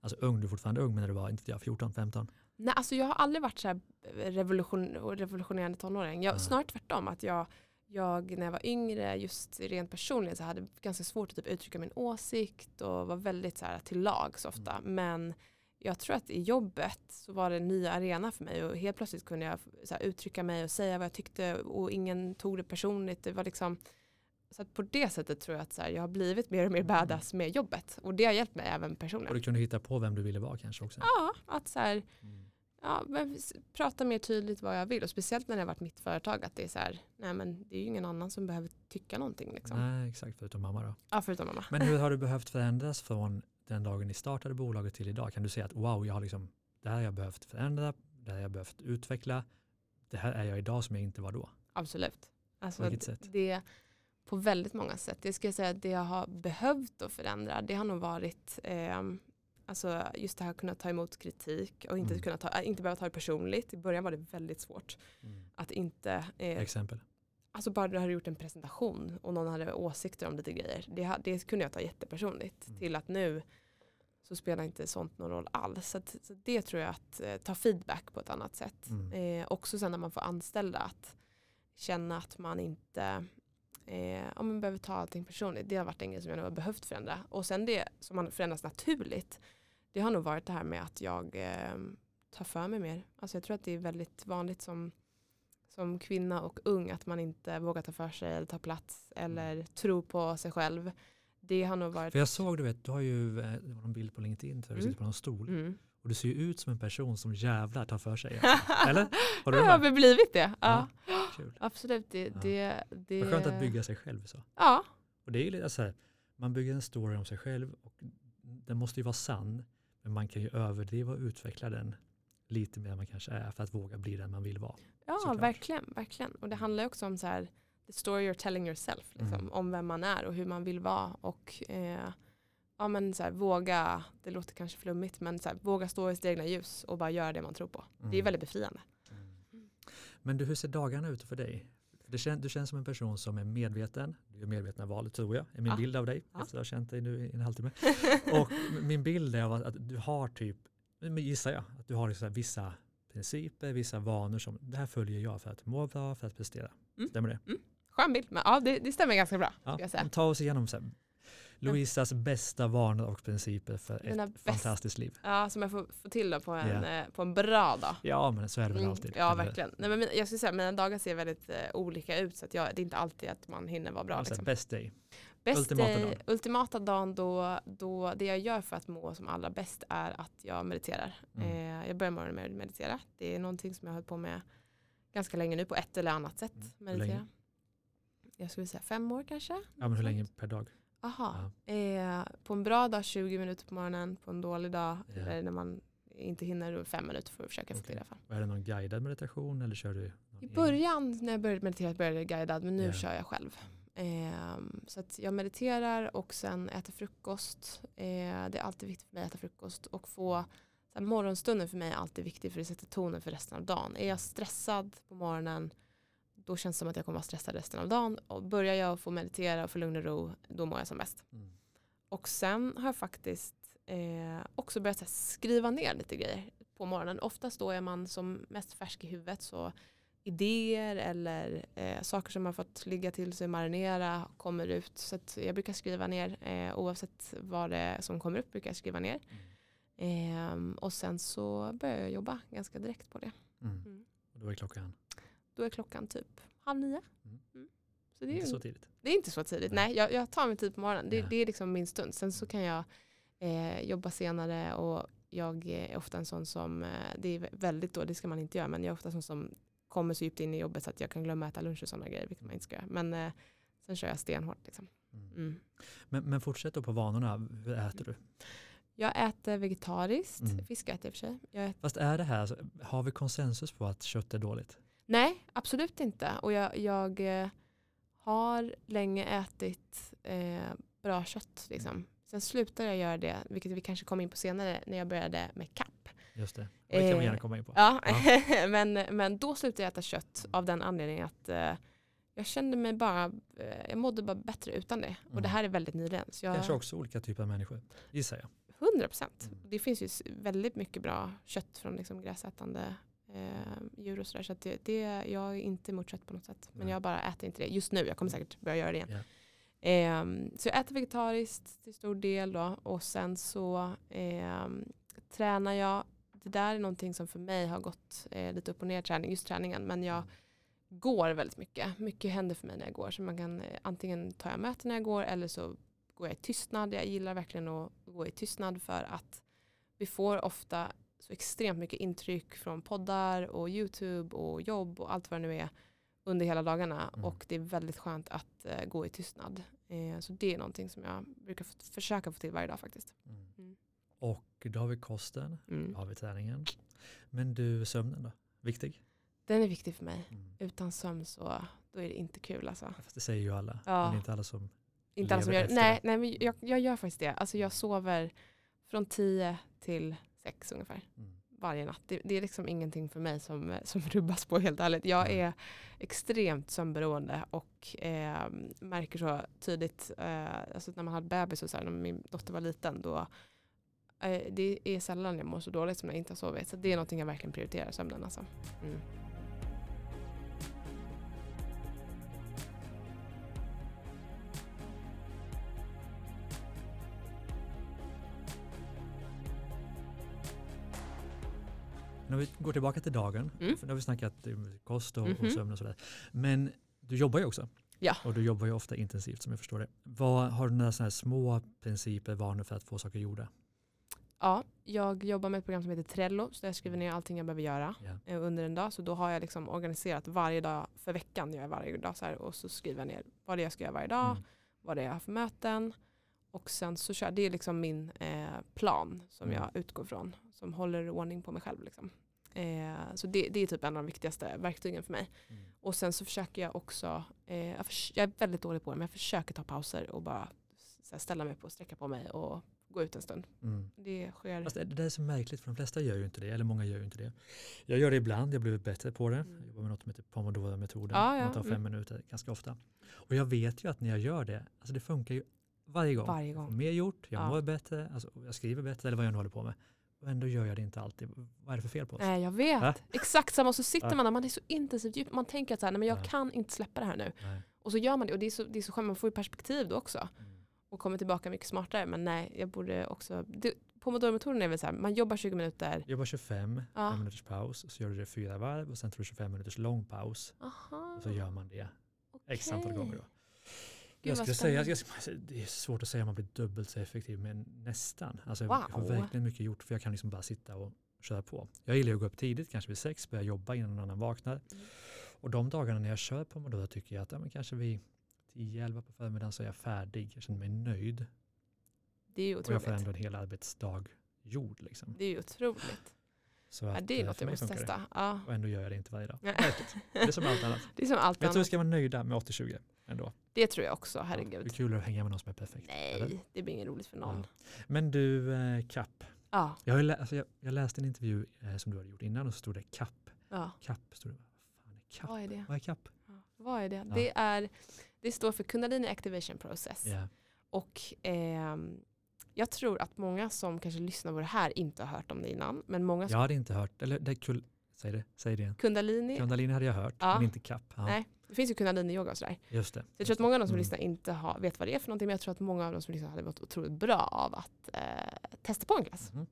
Alltså ung, du är fortfarande ung men när du var inte jag, 14, 15? Nej, alltså jag har aldrig varit så här revolution, revolutionerande tonåring. Jag, Ja. Snarare tvärtom. Att jag, jag när jag var yngre, just rent personligen, så hade jag ganska svårt att typ uttrycka min åsikt och var väldigt så här till lags ofta. Men jag tror att i jobbet så var det en ny arena för mig och helt plötsligt kunde jag så här, uttrycka mig och säga vad jag tyckte och ingen tog det personligt. Det var liksom, så på det sättet tror jag att så här, jag har blivit mer och mer badass med jobbet och det har hjälpt mig även Och personligen. du kunde hitta på vem du ville vara kanske också? Ja, att så här, Mm. ja, prata mer tydligt vad jag vill och speciellt när det har varit mitt företag att det är så här, nej men det är ju ingen annan som behöver tycka någonting liksom. Nej, exakt, förutom mamma då. Ja, förutom mamma. Men hur har du behövt förändras från den dagen ni startade bolaget till idag? Kan du säga att wow, jag har liksom, det här har jag behövt förändra, det här har jag behövt utveckla, det här är jag idag som jag inte var då? Absolut. Alltså, På vilket sätt? Det, på väldigt många sätt. Det ska jag säga att det jag har behövt att förändra det har nog varit ehm, alltså just det här att kunna ta emot kritik och inte, Mm. kunna ta, äh, inte behöva ta det personligt. I början var det väldigt svårt att inte eh, Exempel? Alltså bara du hade gjort en presentation och någon hade åsikter om lite grejer. Det, det kunde jag ta jättepersonligt. Mm. Till att nu så spelar inte sånt någon roll alls. Så, att, så det tror jag att eh, ta feedback på ett annat sätt. Mm. Eh, också sen när man får anställda att känna att man inte eh, om man behöver ta allting personligt. Det har varit en grej som jag nog har behövt förändra. Och sen det som man förändras naturligt. Det har nog varit det här med att jag eh, tar för mig mer. Alltså jag tror att det är väldigt vanligt som, som kvinna och ung att man inte vågar ta för sig eller ta plats eller tro på sig själv. Det har nog varit... För jag såg, du vet, du har ju eh, det var någon bild på LinkedIn där du Mm. sitter på någon stol Mm. och du ser ju ut som en person som jävlar tar för sig. Eller? Har du jag det har med? väl blivit det. Ja. Kul. Absolut. Det, Ja. det, det, Vad skönt att bygga sig själv så. Ja, Och det är ju lite så här, man bygger en story om sig själv och den måste ju vara sann. Men man kan ju överdriva och utveckla den lite mer än man kanske är för att våga bli den man vill vara. Ja, Såklart. verkligen, verkligen. Och det handlar ju också om så här, the story you're telling yourself, liksom, Mm. om vem man är och hur man vill vara. Och eh, ja, men så här, våga, det låter kanske flummigt, men så här, våga stå i sitt egna ljus och bara göra det man tror på. Det är Mm. väldigt befriande. Men du, hur ser dagarna ut för dig? För det kän, du känns som en person som är medveten. Du gör medvetna val, tror jag. är min Ja. bild av dig Ja. efter att ha känt dig nu i en halvtimme. Och min bild är att du har typ, men gissar jag, att du har liksom vissa principer, vissa vanor som det här följer jag för att må bra, för att prestera. Mm. Stämmer det? Skön bild, men ja, det, det stämmer ganska bra. Ja. Ta oss igenom så här, Louisas bästa vanor och principer för Mina ett bäst- fantastiskt liv. Ja, som jag får få till då på en, Ja. eh, på en bra dag. Ja, men så är det väl Mm, alltid. ja, Eller- verkligen. Nej, men jag skulle säga att mina dagar ser väldigt eh, olika ut så att jag, det är inte alltid att man hinner vara bra. Alltså, Liksom. Best day. Bäst ultimata day- dagen. ultimata dagen då, då det jag gör för att må som allra bäst är att jag mediterar. Mm. Eh, jag börjar morgonen med att meditera. Det är någonting som jag har hållit på med ganska länge nu på ett eller annat sätt. Mm. Meditera. Jag skulle säga fem år kanske. Ja, men hur länge per dag? Aha. Eh, på en bra dag 20 minuter på morgonen, på en dålig dag Ja. eller när man inte hinner fem minuter för att försöka få till i alla fall. Och Är det någon guidad meditation eller kör du? I början när jag började meditera började jag guidad men nu Ja. kör jag själv. Ehm, så att jag mediterar och sen äter frukost. Eh, det är alltid viktigt för mig att äta frukost och få så här, morgonstunden för mig är alltid viktig för det sätter tonen för resten av dagen. Är jag stressad på morgonen då känns det som att jag kommer vara stressad resten av dagen. Och börjar jag få meditera och få lugn och ro då mår jag som bäst. Mm. Och sen har jag faktiskt eh, också börjat här, skriva ner lite grejer på morgonen. Oftast då är man som mest färsk i huvudet så idéer eller eh, saker som har fått ligga till sig, marinera, kommer ut. Så jag brukar skriva ner, eh, oavsett vad det är som kommer upp brukar jag skriva ner. Ehm, och sen så börjar jag jobba ganska direkt på det. Mm. Mm. Och då är klockan Då är klockan typ halv nio. Mm. Mm. Så det är, inte så tidigt. det är inte så tidigt. Nej. Nej, jag, jag tar mig tid på morgonen. Det, Ja. det är liksom min stund. Sen så kan jag eh, jobba senare och jag är ofta en sån som, eh, det är väldigt då, det ska man inte göra, men jag är ofta en sån som kommer så djupt in i jobbet så att jag kan glömma att äta lunch och sådana grejer, vilket man inte ska göra. Men eh, sen kör jag stenhårt. Liksom. Mm. Mm. Men, men fortsätt då på vanorna. Hur äter du? Jag äter vegetariskt, Mm. fisk äter jag i och för sig. Äter, Fast är det här, har vi konsensus på att kött är dåligt? nej, absolut inte. Och jag, jag eh, har länge ätit eh, bra kött. Liksom. Sen slutade jag göra det, vilket vi kanske kommer in på senare, när jag började med kapp. Just det. Det kan Eh, gärna komma in på. Ja, men, men då slutade jag äta kött av den anledningen att eh, jag kände mig bara, eh, jag mådde bara bättre utan det. Och Mm. det här är väldigt nyligen. Så jag, Kanske också olika typer av människor, gissar jag. 100 procent. Mm. Det finns ju väldigt mycket bra kött från liksom gräsätande eh, djur och sådär. Så att det, det, jag är inte emot kött på något sätt. Men Nej. jag bara äter inte det just nu. Jag kommer säkert börja göra det igen. Ja. Ehm, så jag äter vegetariskt till stor del då. Och sen så ehm, tränar jag. Det där är någonting som för mig har gått eh, lite upp och ner träning, just träningen. Men jag går väldigt mycket. Mycket händer för mig när jag går. Så man kan eh, antingen ta jag möten när jag går eller så går jag i tystnad. Jag gillar verkligen att gå i tystnad för att vi får ofta så extremt mycket intryck från poddar och YouTube och jobb och allt vad det nu är under hela dagarna. Mm. Och det är väldigt skönt att eh, gå i tystnad. Eh, så det är någonting som jag brukar försöka få till varje dag faktiskt. Mm. Mm. Och då har vi kosten, Mm. då har vi träningen. Men du, sömnen då? Viktig? Den är viktig för mig. Mm. Utan sömn så då är det inte kul alltså. Fast det säger ju alla. Ja. Men inte alla som... Inte alla som gör nej, det. nej, men jag, jag gör faktiskt det. Alltså jag sover från 10 till 6 ungefär. Mm. varje natt. Det, det är liksom ingenting för mig som, som rubbas på helt ärligt. Jag är extremt sömnberoende och eh, märker så tydligt, eh, alltså när man hade bebis och så här, när min dotter var liten, då det är sällan jag mår så dåligt som när jag inte har sovit. Så det är någonting jag verkligen prioriterar, sömnen alltså. Mm. När vi går tillbaka till dagen, Mm. för nu har vi snackat om kost och, och Mhm. sömn och sådär. Men du jobbar ju också. Ja. Och du jobbar ju ofta intensivt som jag förstår det. Vad, har du några sådana här små principer, vanor för att få saker gjorda? Ja, jag jobbar med ett program som heter Trello, så jag skriver ner allting jag behöver göra eh, under en dag. Så då har jag liksom organiserat varje dag för veckan, gör jag varje dag så här, och så skriver jag ner vad det är jag ska göra varje dag, Mm. vad det är jag har för möten. Och sen så kör det är liksom min eh, plan som Mm. jag utgår från, som håller ordning på mig själv. Liksom. Eh, så det, det är typ en av de viktigaste verktygen för mig. Mm. Och sen så försöker jag också, eh, jag, jag är väldigt dålig på det, men jag försöker ta pauser och bara här, ställa mig upp och sträcka på mig och gå ut en stund. Mm. Det sker. Fast det, det där är så märkligt för de flesta gör ju inte det, eller många gör ju inte det. Jag gör det ibland, jag har blivit bättre på det. Mm. Jag jobbar med något som heter pomodoro-metoden. Ja, ja, Man tar fem mm. minuter ganska ofta. Och jag vet ju att när jag gör det, alltså det funkar ju varje gång. Varje Jag får gång. mer gjort, jag Ja. mår bättre, alltså, jag skriver bättre eller vad jag nu håller på med. Och ändå gör jag det inte alltid. Vad är det för fel på oss? Nej jag vet. Va? Exakt samma. Och så sitter Ja. man där, man är så intensivt djup. Man tänker att så här, nej, men jag Ja. kan inte släppa det här nu. Och så gör man det och det är så, det är så skönt, man får ju perspektiv då också. Mm. Och kommer tillbaka mycket smartare. Men nej, jag borde också... Pomodoro-metoden är väl så här, man jobbar 20 minuter. Jobbar 25, Ja. minuters paus, så gör du det fyra varv och sen tar du 25 minuters lång paus. Aha, Och så gör man det x antal gånger. Då. Gud, jag skulle säga, jag ska, det är svårt att säga om man blir dubbelt så effektiv, men nästan. Alltså, Jag får Wow. verkligen mycket gjort för jag kan liksom bara sitta och köra på. Jag gillar att gå upp tidigt, kanske vid sex, börja jobba innan någon annan vaknar. Mm. Och de dagarna när jag kör på Pomodoro tycker jag att ja, men kanske vid 10-11 på förmiddagen så är jag färdig. Jag känner mig nöjd. Det är ju Och jag får otroligt. ändå en hel arbetsdag gjord. Liksom. Det är ju otroligt. Så Ja, att, det är något jag måste testa. Ja. Och ändå gör jag det inte varje dag. Ja. Det är som allt annat. Det är som allt Jag tror vi annat. ska vara nöjda med 80-20 ändå. Det tror jag också, Ja, det är herregud. kul att hänga med någon som är perfekt. eller? Nej, det blir inget roligt för någon. Men du, eh, kapp. Ja. Jag, har lä- alltså jag, jag läste en intervju eh, som du hade gjort innan och så stod det kapp. ja. Kapp, stod det. Vad fan är kapp? Vad är det? Vad är kapp? Ja. Vad är det? Ja. Det, är, det står för Kundalini Activation Process. Ja. Och ehm, jag tror att många som kanske lyssnar på det här inte har hört om det innan. Men många som Jag hade inte hört, eller det är kul, säg det, säg det igen. Kundalini, Kundalini hade jag hört, Ja. men inte kapp. Ja, Nej. det finns ju Kundalini-yoga och sådär. Just det. Så jag tror att många av de som Mm. lyssnar inte har, vet vad det är för någonting. Men jag tror att många av de som lyssnar hade varit otroligt bra av att eh, testa på en klass. Mhm.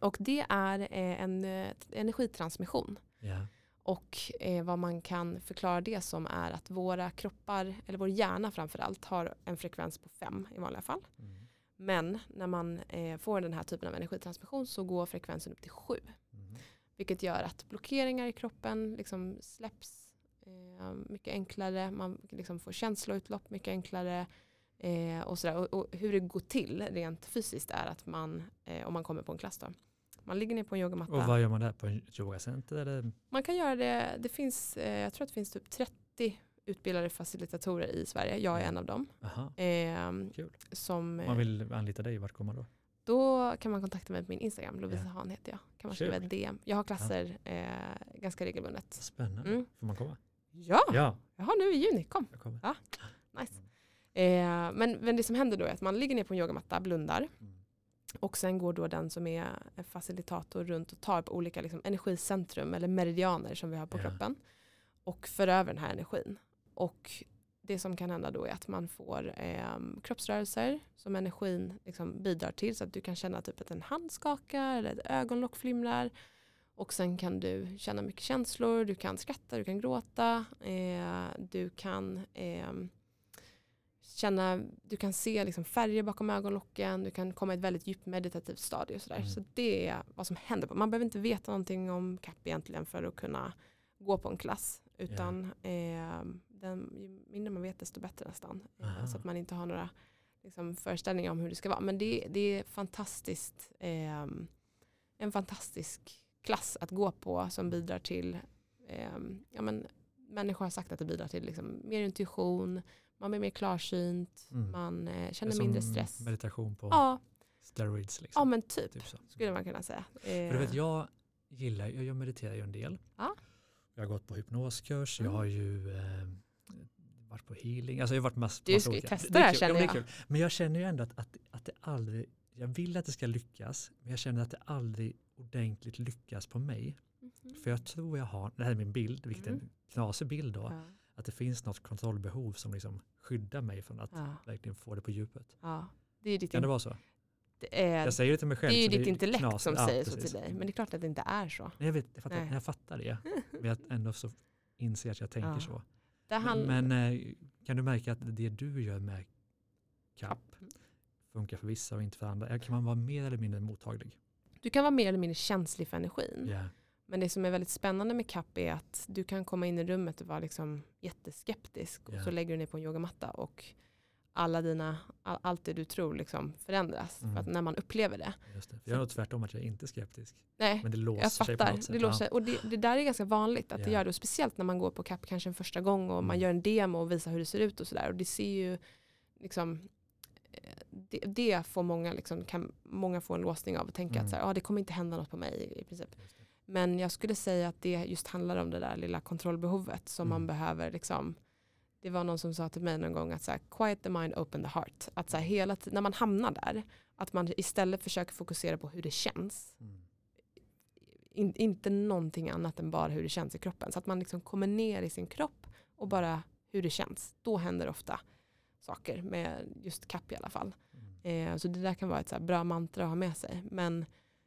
Och det är eh, en eh, energitransmission. Ja. Och eh, vad man kan förklara det som är att våra kroppar, eller vår hjärna framförallt, har en frekvens på fem i vanliga fall. Mm. Men när man eh, får den här typen av energitransmission så går frekvensen upp till sju. Mm. Vilket gör att blockeringar i kroppen liksom släpps eh, mycket enklare. Man liksom får känsloutlopp mycket enklare. Eh, och, sådär. Och, och hur det går till rent fysiskt är att man, eh, om man kommer på en klass då, man ligger ner på en yogamatta. Och vad gör man där? På ett yogacenter? Eller? Man kan göra det, det finns, eh, jag tror att det finns typ 30 utbildade facilitatorer i Sverige. Jag är en av dem. Eh, Kul. som, Om man vill anlita dig, vart går man då? Då kan man kontakta mig på min Instagram, Lovisa Ja. Hahn heter jag. Kan man skriva ett DM. Jag har klasser eh, ganska regelbundet. Spännande. Mm. Får man komma? Ja, Ja, jag har nu i juni, kom. kommer. Nice. Eh, men, men det som händer då är att man ligger ner på en yogamatta, blundar Mm. Och sen går då den som är facilitator runt och tar på olika liksom, energicentrum eller meridianer som vi har på Ja. kroppen och för över den här energin. Och det som kan hända då är att man får eh, kroppsrörelser som energin liksom bidrar till så att du kan känna typ att en hand skakar eller ett ögonlock flimrar. Och sen kan du känna mycket känslor, du kan skratta, du kan gråta, eh, du kan eh, känna, du kan se liksom färger bakom ögonlocken, du kan komma i ett väldigt djupt meditativt stadie. Och sådär. Mm. Så det är vad som händer. Man behöver inte veta någonting om CAP egentligen för att kunna gå på en klass. Utan eh, den, ju mindre man vet desto bättre nästan. Eh, Aha. så att man inte har några liksom, föreställningar om hur det ska vara. Men det, det är fantastiskt, eh, en fantastisk klass att gå på som bidrar till, eh, ja, men, människor har sagt att det bidrar till liksom, mer intuition, man blir mer klarsynt, Mm. man eh, känner mindre stress. meditation på Ja, steroids. Liksom. ja men typ typ skulle man kunna säga. För du vet, Eh, jag, gillar, jag, jag mediterar ju en del. Ja. Jag har gått på hypnoskurs, jag Mm. har ju eh, varit på healing, alltså jag har varit mass, Du ska ju testa Det är det här, kul, känner jag. Men jag känner ju ändå att, att, att det aldrig, jag vill att det ska lyckas, men jag känner att det aldrig ordentligt lyckas på mig. Mhm. För jag tror jag har, det här är min bild, vilket är en Mm. knasig bild då, Ja. att det finns något kontrollbehov som liksom skyddar mig från att Ja. verkligen få det på djupet. Ja. Det är ditt, Kan det vara så? det är, Jag säger det till mig själv. det är ju så ditt intellekt knasigt. som Ja, säger så precis. till dig. Men det är klart att det inte är så. Nej, jag, vet, jag, fattar, Nej. jag fattar det, men jag ändå så inser att jag tänker Ja. så. Hand... Men, eh, kan du märka att det du gör med CAP funkar för vissa och inte för andra? Kan man vara mer eller mindre mottaglig? Du kan vara mer eller mindre känslig för energin. Ja. Men det som är väldigt spännande med CAP är att du kan komma in i rummet och vara liksom jätteskeptisk. Och så lägger du ner på en yogamatta och alla dina, all, allt det du tror liksom förändras. Mm. För att när man upplever det. Just det. Jag är nog tvärtom att jag är inte skeptisk. Nej, Men det låser jag sig på fattar. något sätt. Det låser, och det, det där är ganska vanligt att det Ja. gör det. Och speciellt när man går på CAP kanske en första gång och man Mm. gör en demo och visar hur det ser ut och sådär. Och det ser ju liksom eh, det, det får många, liksom, kan många få en låsning av och tänka Mm. att så här, ah, det kommer inte hända något på mig i princip. Men jag skulle säga att det just handlar om det där lilla kontrollbehovet som man Mm. behöver. Liksom, det var någon som sa till mig någon gång att så här, quiet the mind, open the heart. Att så här, hela när man hamnar där, att man istället försöker fokusera på hur det känns. Mm. In, inte någonting annat än bara hur det känns i kroppen. Så att man liksom kommer ner i sin kropp och bara hur det känns. Då händer ofta saker med just kapp i alla fall. Mm. Eh, så det där kan vara ett så bra mantra att ha med sig. Men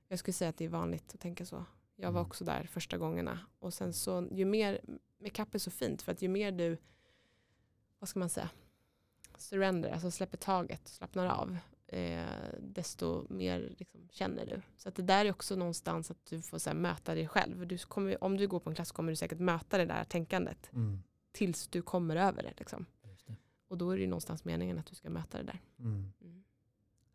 jag skulle säga att det är vanligt att tänka så. Jag var Mm. också där första gångerna. Och sen så, ju mer, kapp är så fint för att ju mer du, vad ska man säga, surrender, alltså släpper taget, slappnar av, eh, desto mer liksom, känner du. Så att det där är också någonstans att du får så här, möta dig själv. Du kommer, om du går på en klass kommer du säkert möta det där tänkandet Mm. tills du kommer över det. Liksom. Det. Och då är det ju någonstans meningen att du ska möta det där. Mm. Mm.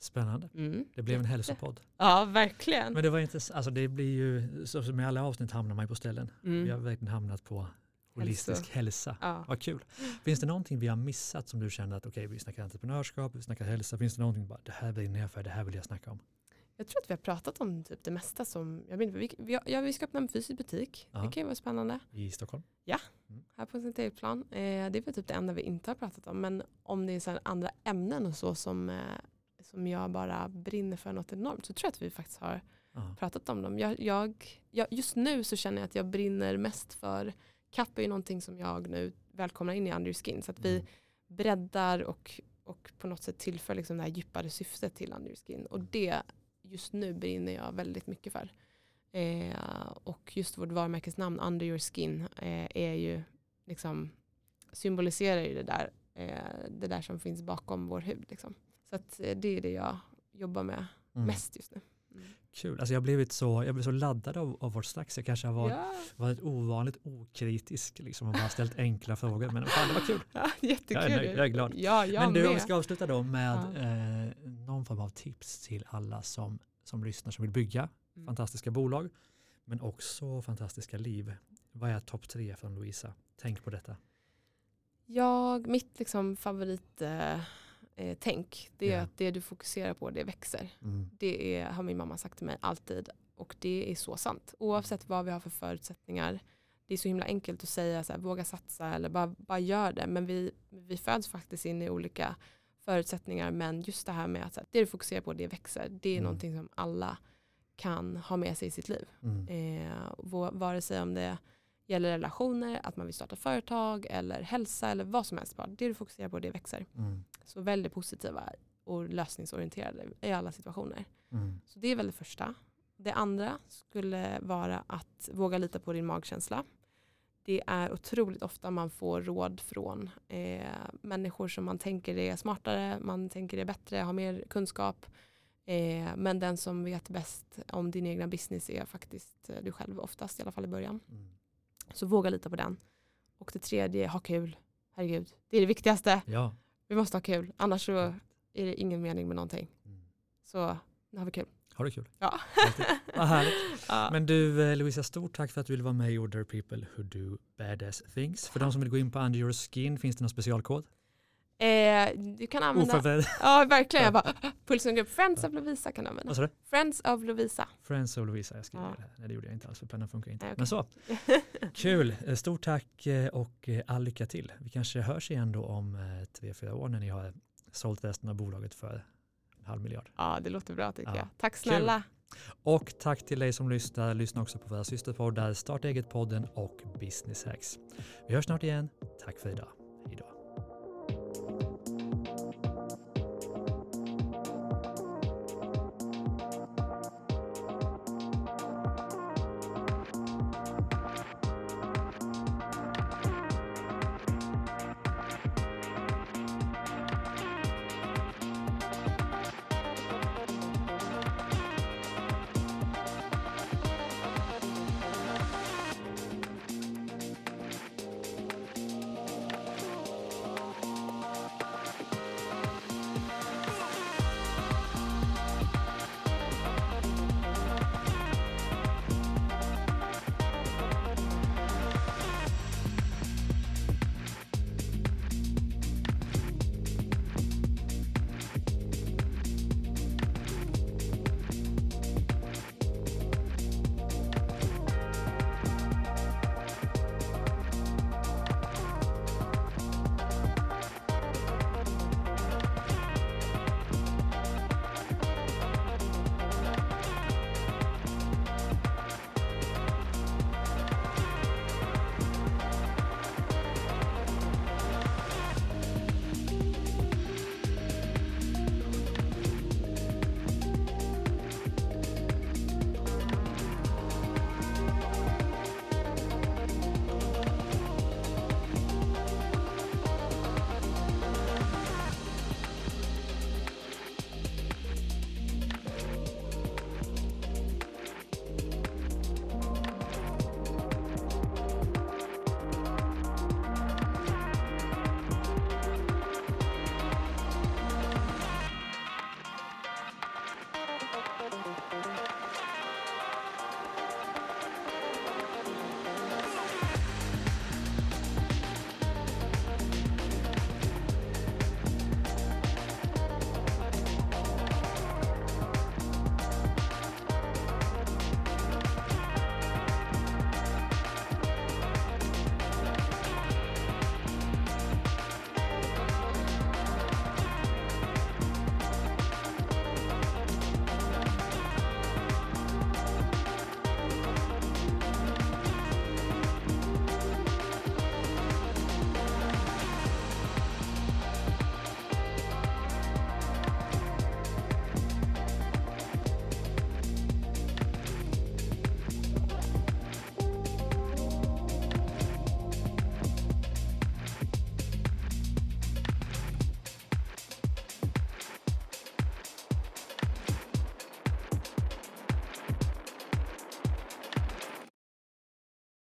Spännande. Mm. Det blev en hälsopodd. Ja, verkligen. Men det var inte, s- alltså det blir ju, som i alla avsnitt hamnar man ju på ställen. Mm. Vi har verkligen hamnat på holistisk hälsa. Ja. Vad kul. Finns det någonting vi har missat som du känner att okej, vi snackar entreprenörskap, vi snackar hälsa. Finns det någonting bara, det här brinner jag för, det här vill jag snacka om? Jag tror att vi har pratat om typ det mesta som, jag inte, vi, vi, ja, vi ska öppna en fysisk butik. Ja. Det kan ju vara spännande. I Stockholm? Här på Sankt plan. Eh, det är väl typ det enda vi inte har pratat om. Men om det är så andra ämnen och så som, eh, som jag bara brinner för något enormt så tror jag att vi faktiskt har Ja. pratat om dem. Jag, jag, jag, just nu så känner jag att jag brinner mest för kapp är ju någonting som jag nu välkomnar in i Under Skin. Så att vi Mm. breddar och, och på något sätt tillför liksom det här djupare syftet till Under Skin. Och det just nu brinner jag väldigt mycket för. Eh, och just vårt varumärkesnamn Under Your Skin eh, är ju liksom symboliserar ju det där, eh, det där som finns bakom vår hud. Liksom. Så eh, det är det jag jobbar med Mm. mest just nu. Mm. Kul. Alltså jag blivit så, jag blev så laddad av, av vårt snack så jag kanske har varit, Ja, varit ovanligt okritisk liksom, och bara ställt enkla frågor. Men fan, det var kul. ja, jättekul. Jag är nöjd, jag är glad. Ja, jag Men du, om vi ska avsluta då med Ja. eh, någon form av tips till alla som, som lyssnar som vill bygga Mm. fantastiska bolag men också fantastiska liv. Vad är topp tre från Louisa? Tänk på detta. Jag, mitt liksom favorit eh, eh, tänk, det är Ja. att det du fokuserar på, det växer. Det är, har min mamma sagt till mig alltid. Och det är så sant. Oavsett vad vi har för förutsättningar. Det är så himla enkelt att säga så här, våga satsa eller bara, bara gör det. Men vi, vi föds faktiskt in i olika förutsättningar. Men just det här med att här, det du fokuserar på, det växer. Det är Mm. någonting som alla kan ha med sig i sitt liv. Mm. Eh, vare sig om det gäller relationer, att man vill starta företag eller hälsa eller vad som helst. Bara. Det du fokuserar på, det växer. Mm. Så väldigt positiva och lösningsorienterade i alla situationer. Mm. Så det är väl det första. Det andra skulle vara att våga lita på din magkänsla. Det är otroligt ofta man får råd från eh, människor som man tänker är smartare, man tänker är bättre, har mer kunskap. Eh, men den som vet bäst om din egna business är faktiskt eh, du själv oftast, i alla fall i början. Mm. Så våga lita på den. Och det tredje, ha kul. Herregud, det är det viktigaste. Ja. Vi måste ha kul, annars så är det ingen mening med någonting. Mm. Så nu har vi kul. Har du kul? Ja. Vad härligt. ja. Men du eh, Louisa, stort tack för att du ville vara med i Order People Who Do Badass Things. För de som vill gå in på Under Your Skin, finns det någon specialkod? Eh, du kan använda, Oförberedd. ja verkligen, jag bara, pulsen går upp. Friends of Lovisa kan du använda. Vad? Friends of Lovisa. Friends of Lovisa, jag skriver Ja. det. Nej, det gjorde jag inte alls för pennan funkar inte. Nej, okej. Men så, kul. Eh, Stort tack eh, och eh, all lycka till. Vi kanske hörs igen då om tre, fyra år när ni har sålt resten av bolaget för en halv miljard. Ja, det låter bra tycker Ja. jag. Tack Kul. snälla. Och tack till dig som lyssnar. Lyssna också på våra systerpoddar Starta eget-podden och Business Hacks. Vi hörs snart igen. Tack för idag.